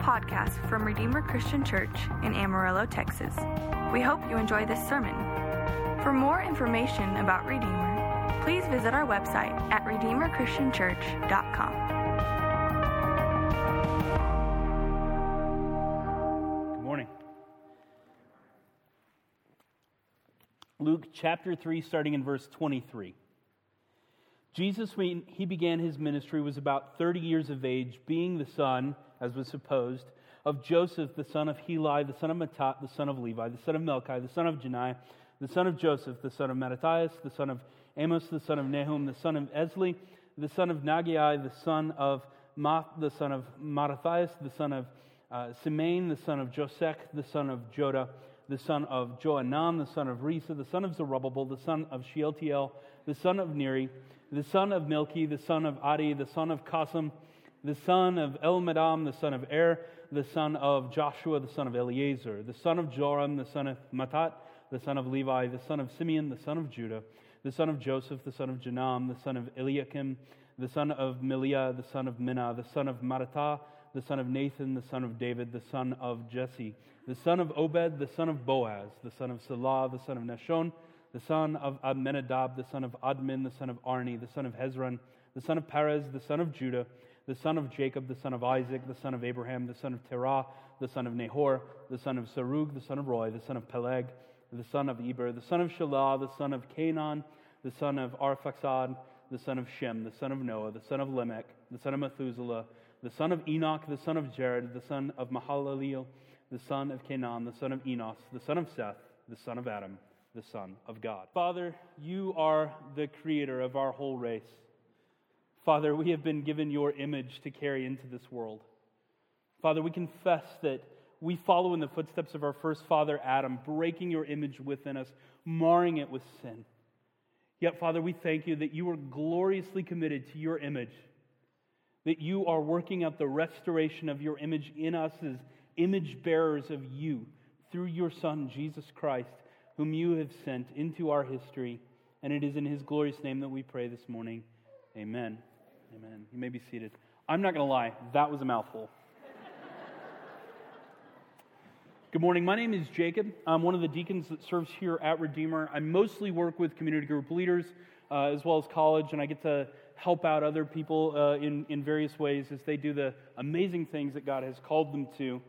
podcast from Redeemer Christian Church in Amarillo, Texas. We hope you enjoy this sermon. For more information about Redeemer, please visit our website at redeemerchristianchurch.com. Good morning. Luke chapter 3, starting in verse 23. Jesus, when he began his ministry, was about 30 years of age, being the son, as was supposed, of Joseph, the son of Heli, the son of Matthat, the son of Levi, the son of Melchi, the son of Jannai, the son of Joseph, the son of Mattathias, the son of Amos, the son of Nahum, the son of Esli, the son of Naggai, the son of Maath, the son of Mattathias, the son of uh, Simeon, the son of Josech, the son of Joda, the son of Joanan, the son of Rhesa, the son of Zerubbabel, the son of Shealtiel, the son of Neri, the son of Melchi, the son of Addi, the son of Cosam, the son of Elmadam, the son of Er, the son of Joshua, the son of Eleazar, the son of Jorim, the son of Matthat, the son of Levi, the son of Simeon, the son of Judah, the son of Joseph, the son of Janam, the son of Eliakim, the son of Melea, the son of Menna, the son of Mattatha, the son of Nathan, the son of David, the son of Jesse, the son of Obed, the son of Boaz, the son of Salah, the son of Nahshon, the son of Abinadab, the son of Admin, the son of Arni, the son of Hezron, the son of Perez, the son of Judah, the son of Jacob, the son of Isaac, the son of Abraham, the son of Terah, the son of Nahor, the son of Serug, the son of Roy, the son of Peleg, the son of Eber, the son of Shelah, the son of Cainan, the son of Arphaxad, the son of Shem, the son of Noah, the son of Lamech, the son of Methuselah, the son of Enoch, the son of Jared, the son of Mahalaleel, the son of Cainan, the son of Enos, the son of Seth, the son of Adam, the Son of God. Father, you are the creator of our whole race. Father, we have been given your image to carry into this world. Father, we confess that we follow in the footsteps of our first father, Adam, breaking your image within us, marring it with sin. Yet, Father, we thank you that you are gloriously committed to your image, that you are working out the restoration of your image in us as image bearers of you through your Son, Jesus Christ, whom you have sent into our history. And it is in his glorious name that we pray this morning. Amen. Amen. You may be seated. I'm not going to lie, that was a mouthful. Good morning. My name is Jacob. I'm one of the deacons that serves here at Redeemer. I mostly work with community group leaders uh, as well as college, and I get to help out other people uh, in, in various ways as they do the amazing things that God has called them to.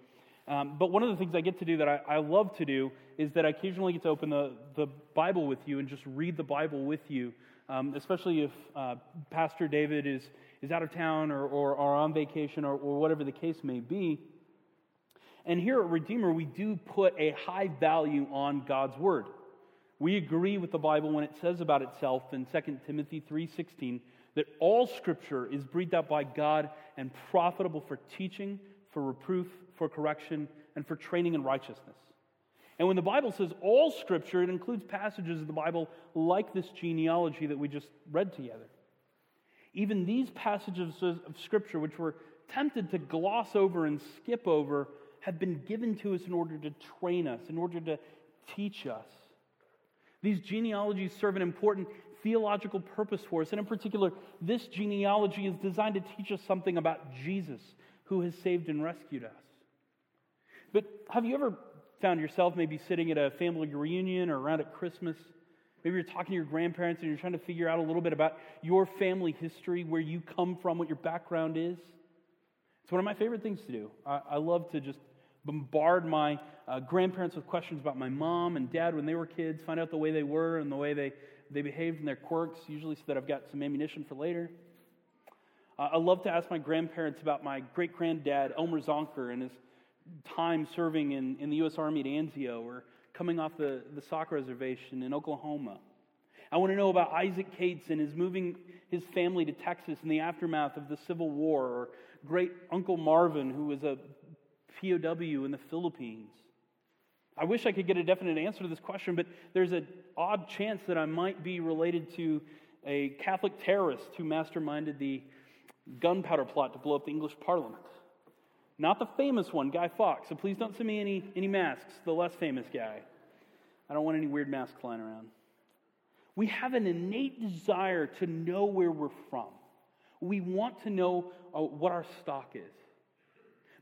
Um, but one of the things I get to do that I, I, love to do is that I occasionally get to open the, the Bible with you and just read the Bible with you, um, especially if uh, Pastor David is, is out of town or, or, on vacation or, or whatever the case may be. And here at Redeemer, we do put a high value on God's Word. We agree with the Bible when it says about itself in 2 Timothy 3:16 that all scripture is breathed out by God and profitable for teaching, for reproof, for correction, and for training in righteousness. And when the Bible says all scripture, it includes passages of the Bible like this genealogy that we just read together. Even these passages of scripture, which we're tempted to gloss over and skip over, have been given to us in order to train us, in order to teach us. These genealogies serve an important theological purpose for us. And in particular, this genealogy is designed to teach us something about Jesus, who has saved and rescued us. But have you ever found yourself maybe sitting at a family reunion or around at Christmas? Maybe you're talking to your grandparents and you're trying to figure out a little bit about your family history, where you come from, what your background is. It's one of my favorite things to do. I, I love to just bombard my uh, grandparents with questions about my mom and dad when they were kids, find out the way they were and the way they, they behaved and their quirks, usually so that I've got some ammunition for later. Uh, I love to ask my grandparents about my great granddad, Omer Zonker, and his time serving in, in the U.S. Army at Anzio or coming off the, the Sauk reservation in Oklahoma. I want to know about Isaac Cates and his moving his family to Texas in the aftermath of the Civil War, or great Uncle Marvin, who was a POW in the Philippines? I wish I could get a definite answer to this question, but there's an odd chance that I might be related to a Catholic terrorist who masterminded the gunpowder plot to blow up the English Parliament. Not the famous one, Guy Fawkes. So please don't send me any, any masks, the less famous guy. I don't want any weird masks flying around. We have an innate desire to know where we're from. We want to know uh, what our stock is.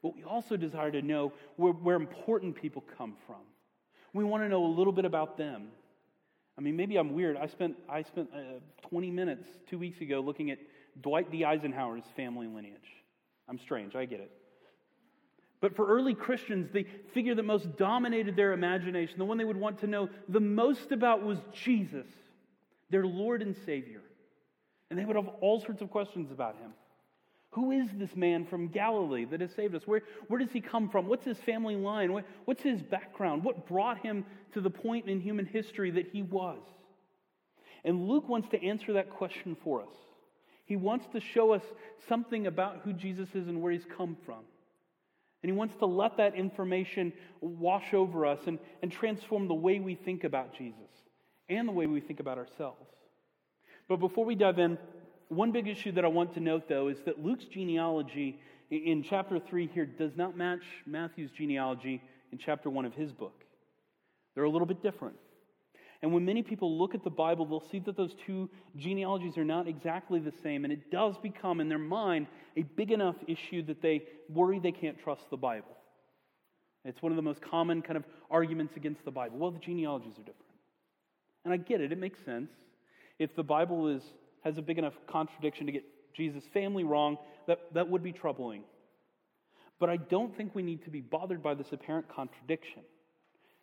but we also desire to know where, where important people come from. We want to know a little bit about them. I mean, maybe I'm weird. I spent, I spent uh, 20 minutes two weeks ago looking at Dwight D. Eisenhower's family lineage. I'm strange, I get it. But for early Christians, the figure that most dominated their imagination, the one they would want to know the most about, was Jesus, their Lord and Savior. And they would have all sorts of questions about him. Who is this man from Galilee that has saved us? Where, where does he come from? What's his family line? What, what's his background? What brought him to the point in human history that he was? And Luke wants to answer that question for us. He wants to show us something about who Jesus is and where he's come from. And he wants to let that information wash over us and, and transform the way we think about Jesus and the way we think about ourselves. But before we dive in, one big issue that I want to note, though, is that Luke's genealogy in chapter 3 here does not match Matthew's genealogy in chapter 1 of his book. They're a little bit different. And when many people look at the Bible, they'll see that those two genealogies are not exactly the same. And it does become, in their mind, a big enough issue that they worry they can't trust the Bible. It's one of the most common kind of arguments against the Bible. Well, the genealogies are different. And I get it, it makes sense. If the Bible is, has a big enough contradiction to get Jesus' family wrong, that, that would be troubling. But I don't think we need to be bothered by this apparent contradiction.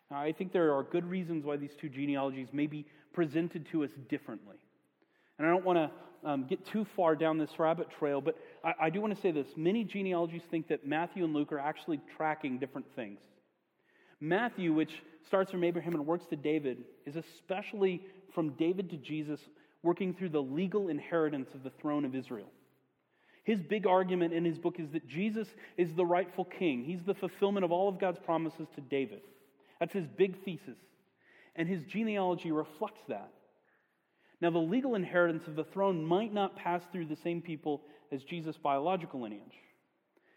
Now, I think there are good reasons why these two genealogies may be presented to us differently. And I don't want to um, get too far down this rabbit trail, but I, I do want to say this. Many genealogies think that Matthew and Luke are actually tracking different things. Matthew, which starts from Abraham and works to David, is especially from David to Jesus, working through the legal inheritance of the throne of Israel. His big argument in his book is that Jesus is the rightful king. He's the fulfillment of all of God's promises to David. That's his big thesis. And his genealogy reflects that. Now, the legal inheritance of the throne might not pass through the same people as Jesus' biological lineage.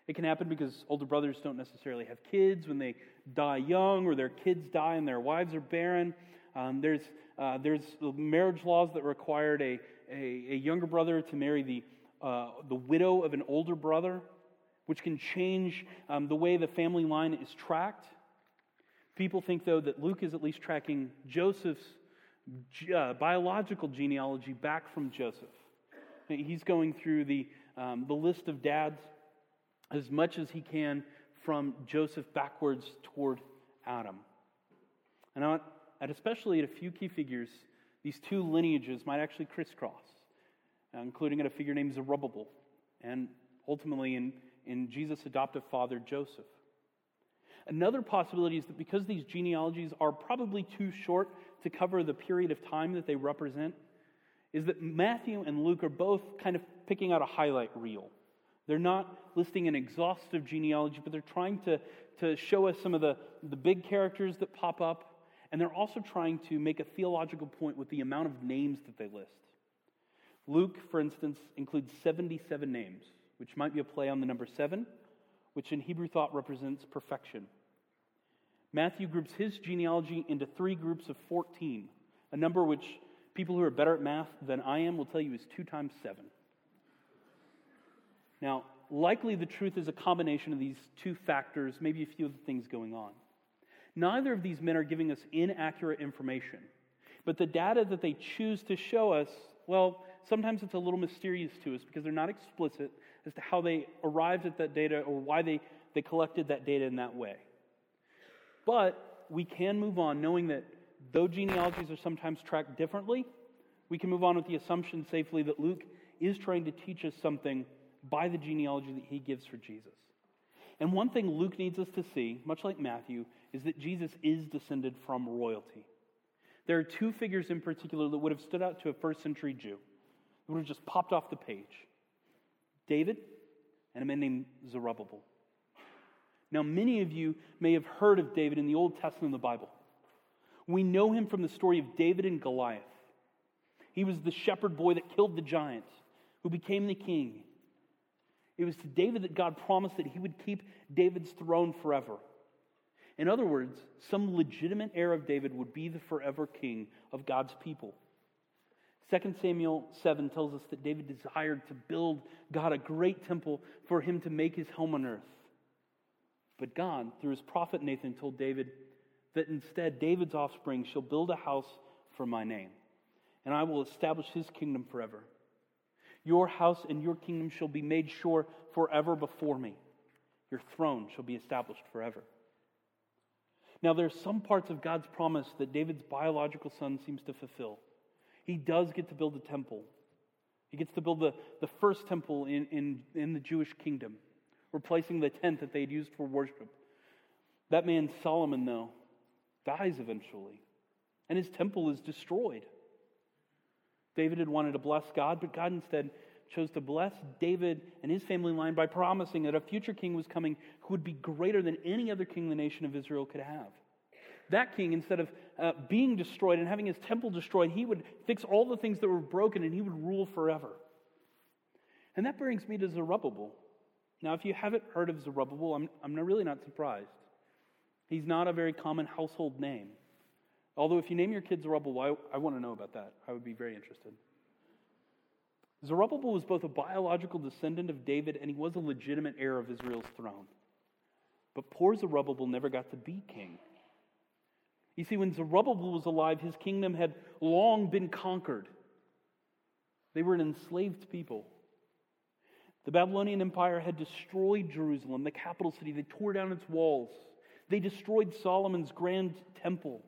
It can happen because older brothers don't necessarily have kids when they die young, or their kids die and their wives are barren. Um, there's, uh, there's marriage laws that required a, a, a younger brother to marry the, uh, the widow of an older brother, which can change um, the way the family line is tracked. People think, though, that Luke is at least tracking Joseph's uh, biological genealogy back from Joseph. He's going through the, um, the list of dads as much as he can from Joseph backwards toward Adam. And at especially at a few key figures, these two lineages might actually crisscross, uh, including at a figure named Zerubbabel, and ultimately in, in Jesus' adoptive father, Joseph. Another possibility is that because these genealogies are probably too short to cover the period of time that they represent, is that Matthew and Luke are both kind of picking out a highlight reel. They're not listing an exhaustive genealogy, but they're trying to, to show us some of the, the big characters that pop up, and they're also trying to make a theological point with the amount of names that they list. Luke, for instance, includes 77 names, which might be a play on the number seven, which in Hebrew thought represents perfection. Matthew groups his genealogy into three groups of 14, a number which people who are better at math than I am will tell you is two times seven. Now, likely the truth is a combination of these two factors, maybe a few of the things going on. Neither of these men are giving us inaccurate information, but the data that they choose to show us, well, sometimes it's a little mysterious to us because they're not explicit as to how they arrived at that data or why they, they collected that data in that way. But we can move on knowing that though genealogies are sometimes tracked differently, we can move on with the assumption safely that Luke is trying to teach us something by the genealogy that he gives for Jesus. And one thing Luke needs us to see, much like Matthew, is that Jesus is descended from royalty. There are two figures in particular that would have stood out to a first century Jew, that would have just popped off the page David and a man named Zerubbabel. Now, many of you may have heard of David in the Old Testament of the Bible. We know him from the story of David and Goliath. He was the shepherd boy that killed the giant, who became the king. It was to David that God promised that he would keep David's throne forever. In other words, some legitimate heir of David would be the forever king of God's people. 2 Samuel 7 tells us that David desired to build God a great temple for him to make his home on earth. But God, through his prophet Nathan, told David that instead David's offspring shall build a house for my name, and I will establish his kingdom forever. Your house and your kingdom shall be made sure forever before me. Your throne shall be established forever. Now, there are some parts of God's promise that David's biological son seems to fulfill. He does get to build a temple, he gets to build the, the first temple in, in, in the Jewish kingdom, replacing the tent that they'd used for worship. That man, Solomon, though, dies eventually, and his temple is destroyed. David had wanted to bless God, but God instead chose to bless David and his family line by promising that a future king was coming who would be greater than any other king the nation of Israel could have. That king, instead of uh, being destroyed and having his temple destroyed, he would fix all the things that were broken and he would rule forever. And that brings me to Zerubbabel. Now, if you haven't heard of Zerubbabel, I'm, I'm really not surprised. He's not a very common household name. Although, if you name your kids Zerubbabel, I, I want to know about that. I would be very interested. Zerubbabel was both a biological descendant of David and he was a legitimate heir of Israel's throne. But poor Zerubbabel never got to be king. You see, when Zerubbabel was alive, his kingdom had long been conquered. They were an enslaved people. The Babylonian Empire had destroyed Jerusalem, the capital city. They tore down its walls. They destroyed Solomon's grand temple.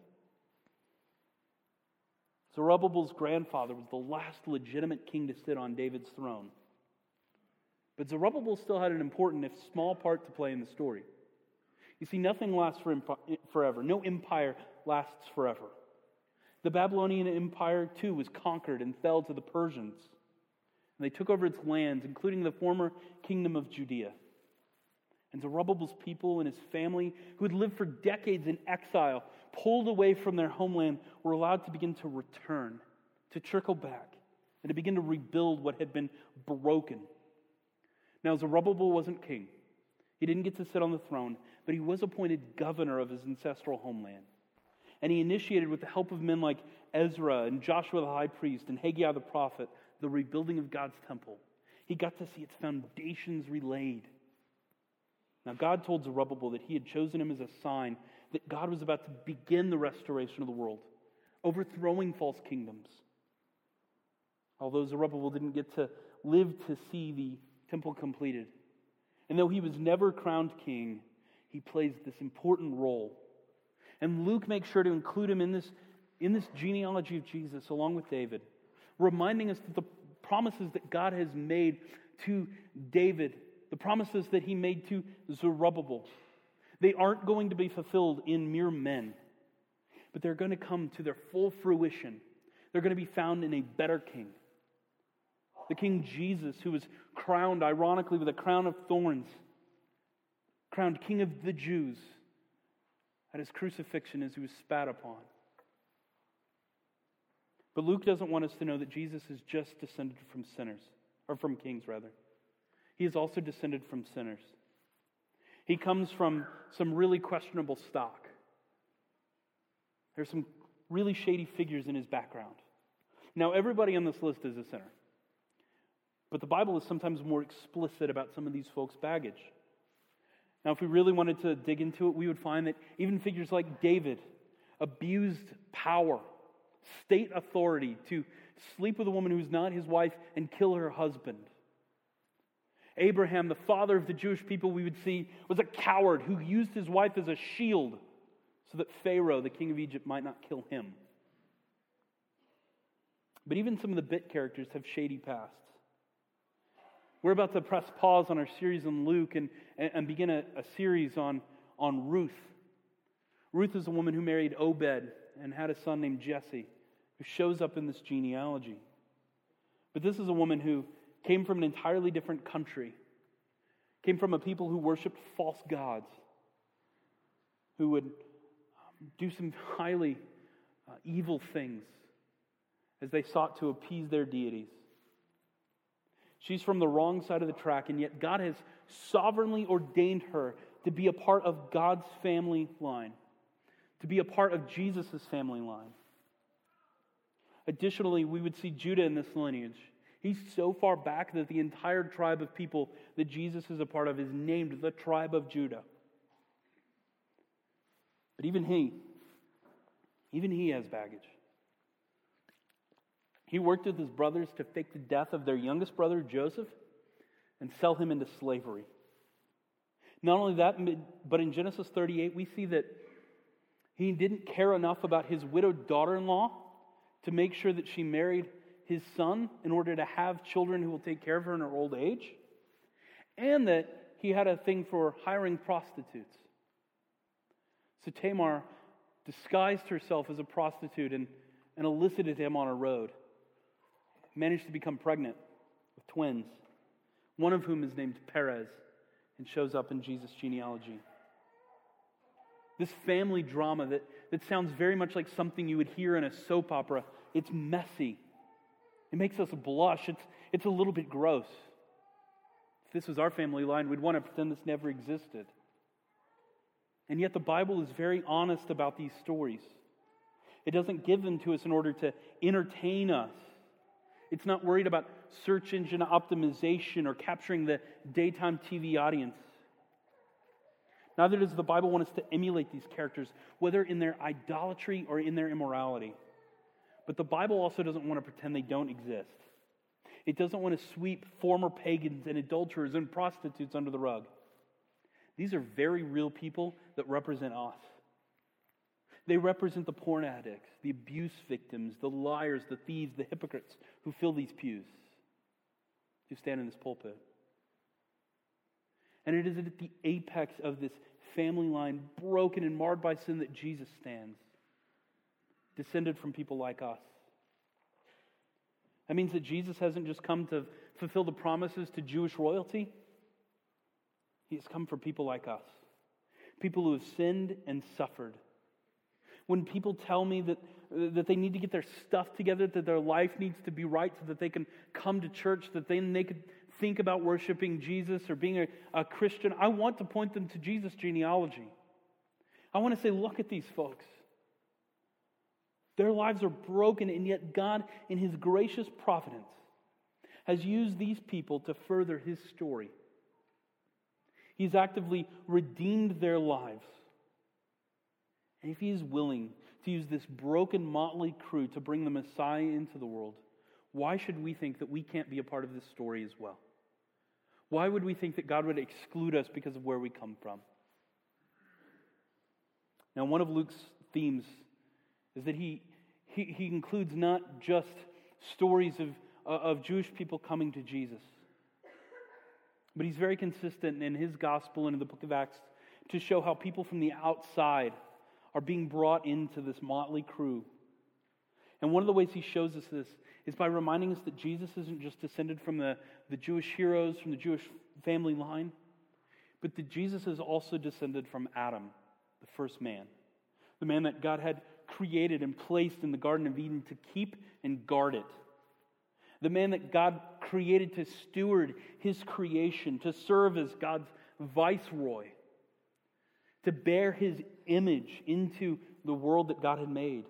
Zerubbabel's grandfather was the last legitimate king to sit on David's throne. But Zerubbabel still had an important, if small, part to play in the story. You see, nothing lasts for forever. No empire lasts forever. The Babylonian Empire, too, was conquered and fell to the Persians. And they took over its lands, including the former kingdom of Judea. And Zerubbabel's people and his family, who had lived for decades in exile, pulled away from their homeland, were allowed to begin to return, to trickle back, and to begin to rebuild what had been broken. Now, Zerubbabel wasn't king. He didn't get to sit on the throne, but he was appointed governor of his ancestral homeland. And he initiated, with the help of men like Ezra and Joshua the high priest and Haggai the prophet, the rebuilding of God's temple. He got to see its foundations relaid. Now, God told Zerubbabel that he had chosen him as a sign that God was about to begin the restoration of the world, overthrowing false kingdoms. Although Zerubbabel didn't get to live to see the temple completed, and though he was never crowned king, he plays this important role. And Luke makes sure to include him in this, in this genealogy of Jesus along with David, reminding us that the promises that God has made to David the promises that he made to Zerubbabel, they aren't going to be fulfilled in mere men, but they're going to come to their full fruition. They're going to be found in a better king. The King Jesus, who was crowned, ironically, with a crown of thorns, crowned King of the Jews at his crucifixion as he was spat upon. But Luke doesn't want us to know that Jesus is just descended from sinners, or from kings, rather. He is also descended from sinners. He comes from some really questionable stock. There's some really shady figures in his background. Now, everybody on this list is a sinner. But the Bible is sometimes more explicit about some of these folks' baggage. Now, if we really wanted to dig into it, we would find that even figures like David abused power, state authority to sleep with a woman who's not his wife and kill her husband. Abraham, the father of the Jewish people, we would see, was a coward who used his wife as a shield so that Pharaoh, the king of Egypt, might not kill him. But even some of the bit characters have shady pasts. We're about to press pause on our series on Luke and, and begin a, a series on, on Ruth. Ruth is a woman who married Obed and had a son named Jesse, who shows up in this genealogy. But this is a woman who came from an entirely different country, came from a people who worshiped false gods, who would um, do some highly uh, evil things as they sought to appease their deities. She's from the wrong side of the track, and yet God has sovereignly ordained her to be a part of God's family line, to be a part of Jesus' family line. Additionally, we would see Judah in this lineage. He's so far back that the entire tribe of people that Jesus is a part of is named the tribe of Judah. But even he, even he has baggage. He worked with his brothers to fake the death of their youngest brother, Joseph, and sell him into slavery. Not only that, but in Genesis 38, we see that he didn't care enough about his widowed daughter in law to make sure that she married his son in order to have children who will take care of her in her old age, and that he had a thing for hiring prostitutes. So Tamar disguised herself as a prostitute and, and elicited him on a road. Managed to become pregnant with twins, one of whom is named Perez and shows up in Jesus' genealogy. This family drama that, that sounds very much like something you would hear in a soap opera, it's messy. It makes us blush. It's, it's a little bit gross. If this was our family line, we'd want to pretend this never existed. And yet, the Bible is very honest about these stories. It doesn't give them to us in order to entertain us. It's not worried about search engine optimization or capturing the daytime TV audience. Neither does the Bible want us to emulate these characters, whether in their idolatry or in their immorality. But the Bible also doesn't want to pretend they don't exist. It doesn't want to sweep former pagans and adulterers and prostitutes under the rug. These are very real people that represent us. They represent the porn addicts, the abuse victims, the liars, the thieves, the hypocrites who fill these pews, who stand in this pulpit. And it is at the apex of this family line, broken and marred by sin, that Jesus stands, descended from people like us. That means that Jesus hasn't just come to fulfill the promises to Jewish royalty, He has come for people like us, people who have sinned and suffered. When people tell me that, that they need to get their stuff together, that their life needs to be right so that they can come to church, that then they could think about worshiping Jesus or being a, a Christian, I want to point them to Jesus' genealogy. I want to say, look at these folks. Their lives are broken, and yet God, in His gracious providence, has used these people to further His story. He's actively redeemed their lives. And if He is willing to use this broken, motley crew to bring the Messiah into the world, why should we think that we can't be a part of this story as well? Why would we think that God would exclude us because of where we come from? Now, one of Luke's themes is that he, he, he includes not just stories of, uh, of Jewish people coming to Jesus, but he's very consistent in his gospel and in the book of Acts to show how people from the outside are being brought into this motley crew. And one of the ways he shows us this is by reminding us that Jesus isn't just descended from the, the Jewish heroes, from the Jewish family line, but that Jesus is also descended from Adam, the first man, the man that God had created and placed in the Garden of Eden to keep and guard it. The man that God created to steward his creation, to serve as God's viceroy, to bear his image into the world that God had made.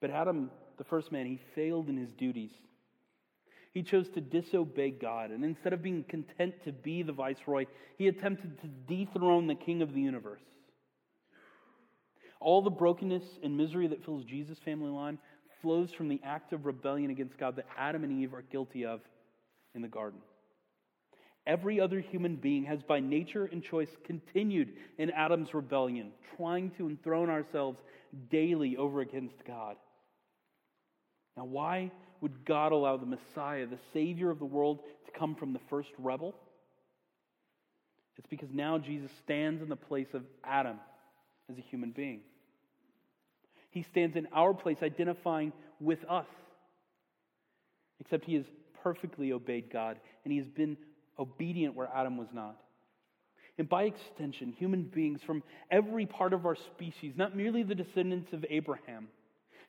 But Adam, the first man, he failed in his duties. He chose to disobey God, and instead of being content to be the viceroy, he attempted to dethrone the king of the universe. All the brokenness and misery that fills Jesus' family line flows from the act of rebellion against God that Adam and Eve are guilty of in the garden. Every other human being has, by nature and choice, continued in Adam's rebellion, trying to enthrone ourselves daily over against God. Now, why would God allow the Messiah, the Savior of the world, to come from the first rebel? It's because now Jesus stands in the place of Adam as a human being. He stands in our place, identifying with us. Except he has perfectly obeyed God, and he has been obedient where Adam was not. And by extension, human beings from every part of our species, not merely the descendants of Abraham,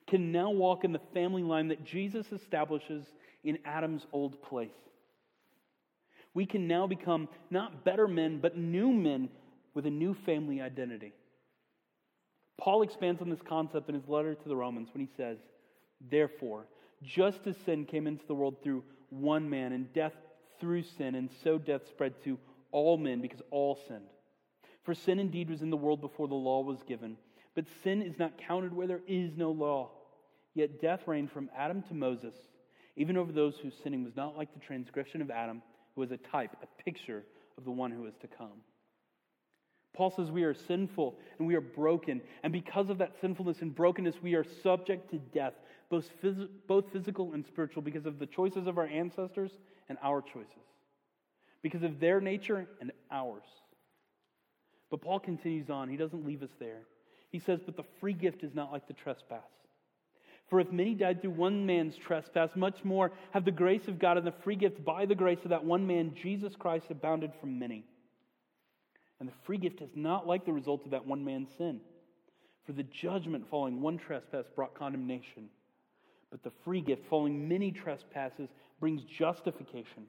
can now walk in the family line that Jesus establishes in Adam's old place. We can now become not better men, but new men with a new family identity. Paul expands on this concept in his letter to the Romans when he says, Therefore, just as sin came into the world through one man, and death through sin, and so death spread to all men because all sinned. For sin indeed was in the world before the law was given, but sin is not counted where there is no law. Yet death reigned from Adam to Moses, even over those whose sinning was not like the transgression of Adam, who was a type, a picture of the one who is to come. Paul says we are sinful and we are broken. And because of that sinfulness and brokenness, we are subject to death, both, phys- both physical and spiritual, because of the choices of our ancestors and our choices, because of their nature and ours. But Paul continues on. He doesn't leave us there. He says, But the free gift is not like the trespass. For if many died through one man's trespass, much more have the grace of God and the free gift by the grace of that one man, Jesus Christ, abounded from many. And the free gift is not like the result of that one man's sin. For the judgment following one trespass brought condemnation, but the free gift following many trespasses brings justification.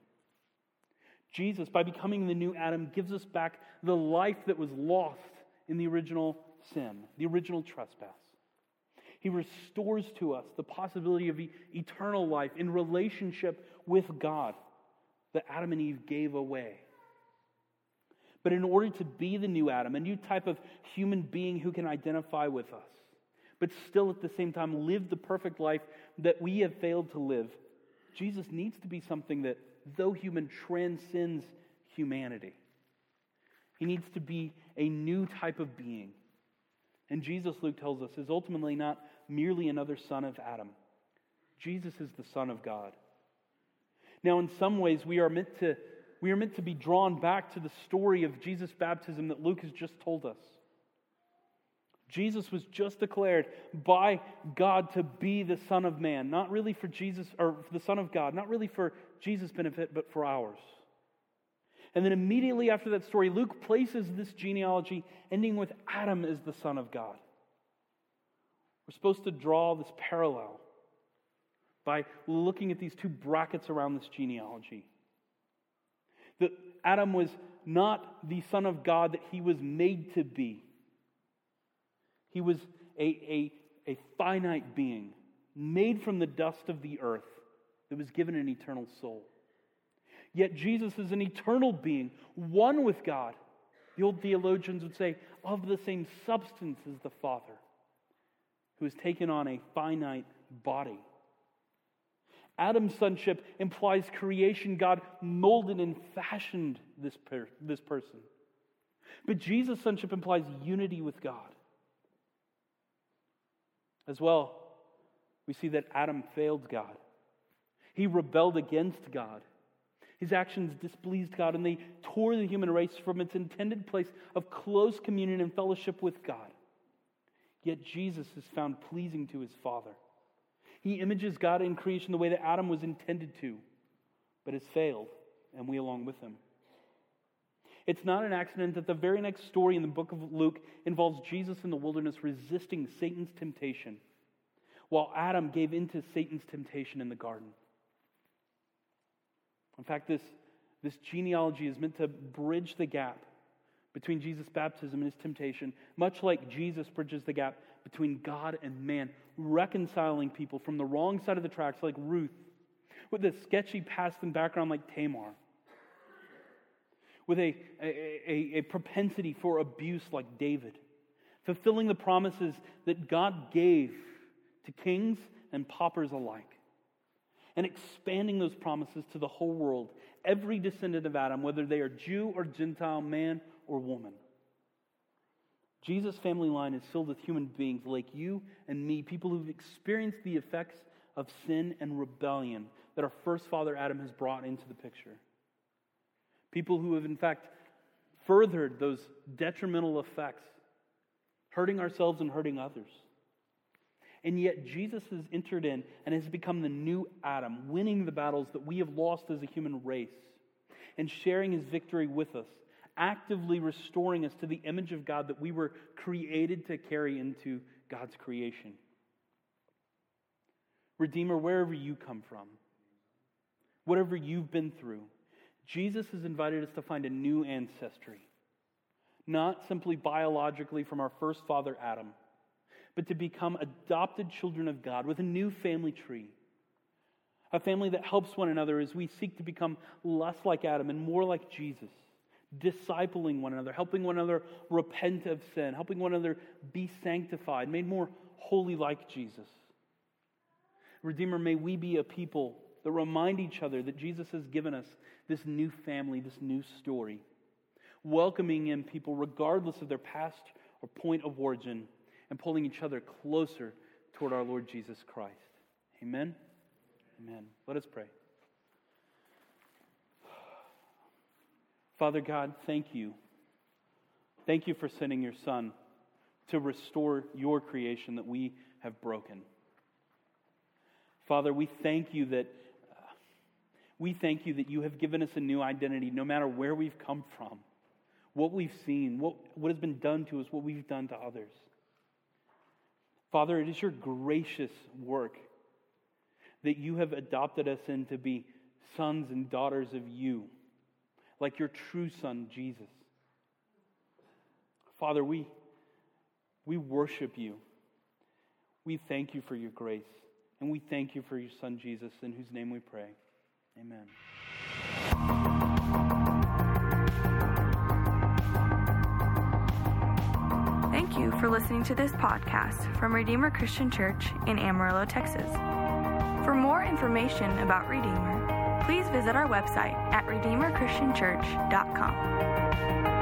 Jesus, by becoming the new Adam, gives us back the life that was lost in the original sin, the original trespass. He restores to us the possibility of eternal life in relationship with God that Adam and Eve gave away. But in order to be the new Adam, a new type of human being who can identify with us, but still at the same time live the perfect life that we have failed to live, Jesus needs to be something that though human, transcends humanity. He needs to be a new type of being. And Jesus, Luke tells us, is ultimately not merely another son of Adam. Jesus is the Son of God. Now, in some ways, we are meant to, we are meant to be drawn back to the story of Jesus' baptism that Luke has just told us. Jesus was just declared by God to be the Son of Man, not really for Jesus, or the Son of God, not really for Jesus' benefit, but for ours. And then immediately after that story, Luke places this genealogy ending with Adam as the Son of God. We're supposed to draw this parallel by looking at these two brackets around this genealogy. That Adam was not the Son of God that he was made to be. He was a, a, a finite being, made from the dust of the earth, that was given an eternal soul. Yet Jesus is an eternal being, one with God. The old theologians would say, of the same substance as the Father, who has taken on a finite body. Adam's sonship implies creation. God molded and fashioned this, per- this person. But Jesus' sonship implies unity with God. As well, we see that Adam failed God. He rebelled against God. His actions displeased God, and they tore the human race from its intended place of close communion and fellowship with God. Yet Jesus is found pleasing to his Father. He images God in creation the way that Adam was intended to, but has failed, and we along with him. It's not an accident that the very next story in the book of Luke involves Jesus in the wilderness resisting Satan's temptation, while Adam gave in to Satan's temptation in the garden. In fact, this, this genealogy is meant to bridge the gap between Jesus' baptism and his temptation, much like Jesus bridges the gap between God and man, reconciling people from the wrong side of the tracks, like Ruth, with a sketchy past and background like Tamar with a, a, a, propensity for abuse like David, fulfilling the promises that God gave to kings and paupers alike, and expanding those promises to the whole world, every descendant of Adam, whether they are Jew or Gentile, man or woman. Jesus' family line is filled with human beings like you and me, people who've experienced the effects of sin and rebellion that our first father Adam has brought into the picture. People who have, in fact, furthered those detrimental effects, hurting ourselves and hurting others. And yet, Jesus has entered in and has become the new Adam, winning the battles that we have lost as a human race, and sharing his victory with us, actively restoring us to the image of God that we were created to carry into God's creation. Redeemer, wherever you come from, whatever you've been through, Jesus has invited us to find a new ancestry, not simply biologically from our first father Adam, but to become adopted children of God with a new family tree. A family that helps one another as we seek to become less like Adam and more like Jesus, discipling one another, helping one another repent of sin, helping one another be sanctified, made more holy like Jesus. Redeemer, may we be a people that remind each other that Jesus has given us this new family, this new story, welcoming in people regardless of their past or point of origin, and pulling each other closer toward our Lord Jesus Christ. Amen. Amen. Let us pray. Father God, thank you. Thank you for sending your Son to restore your creation that we have broken. Father, we thank you that we thank you that you have given us a new identity no matter where we've come from, what we've seen, what, what has been done to us, what we've done to others. Father, it is your gracious work that you have adopted us in to be sons and daughters of you, like your true son, Jesus. Father, we, we worship you. We thank you for your grace. And we thank you for your son, Jesus, in whose name we pray. Amen. Thank you for listening to this podcast from Redeemer Christian Church in Amarillo, Texas. For more information about Redeemer, please visit our website at redeemerchristianchurch.com.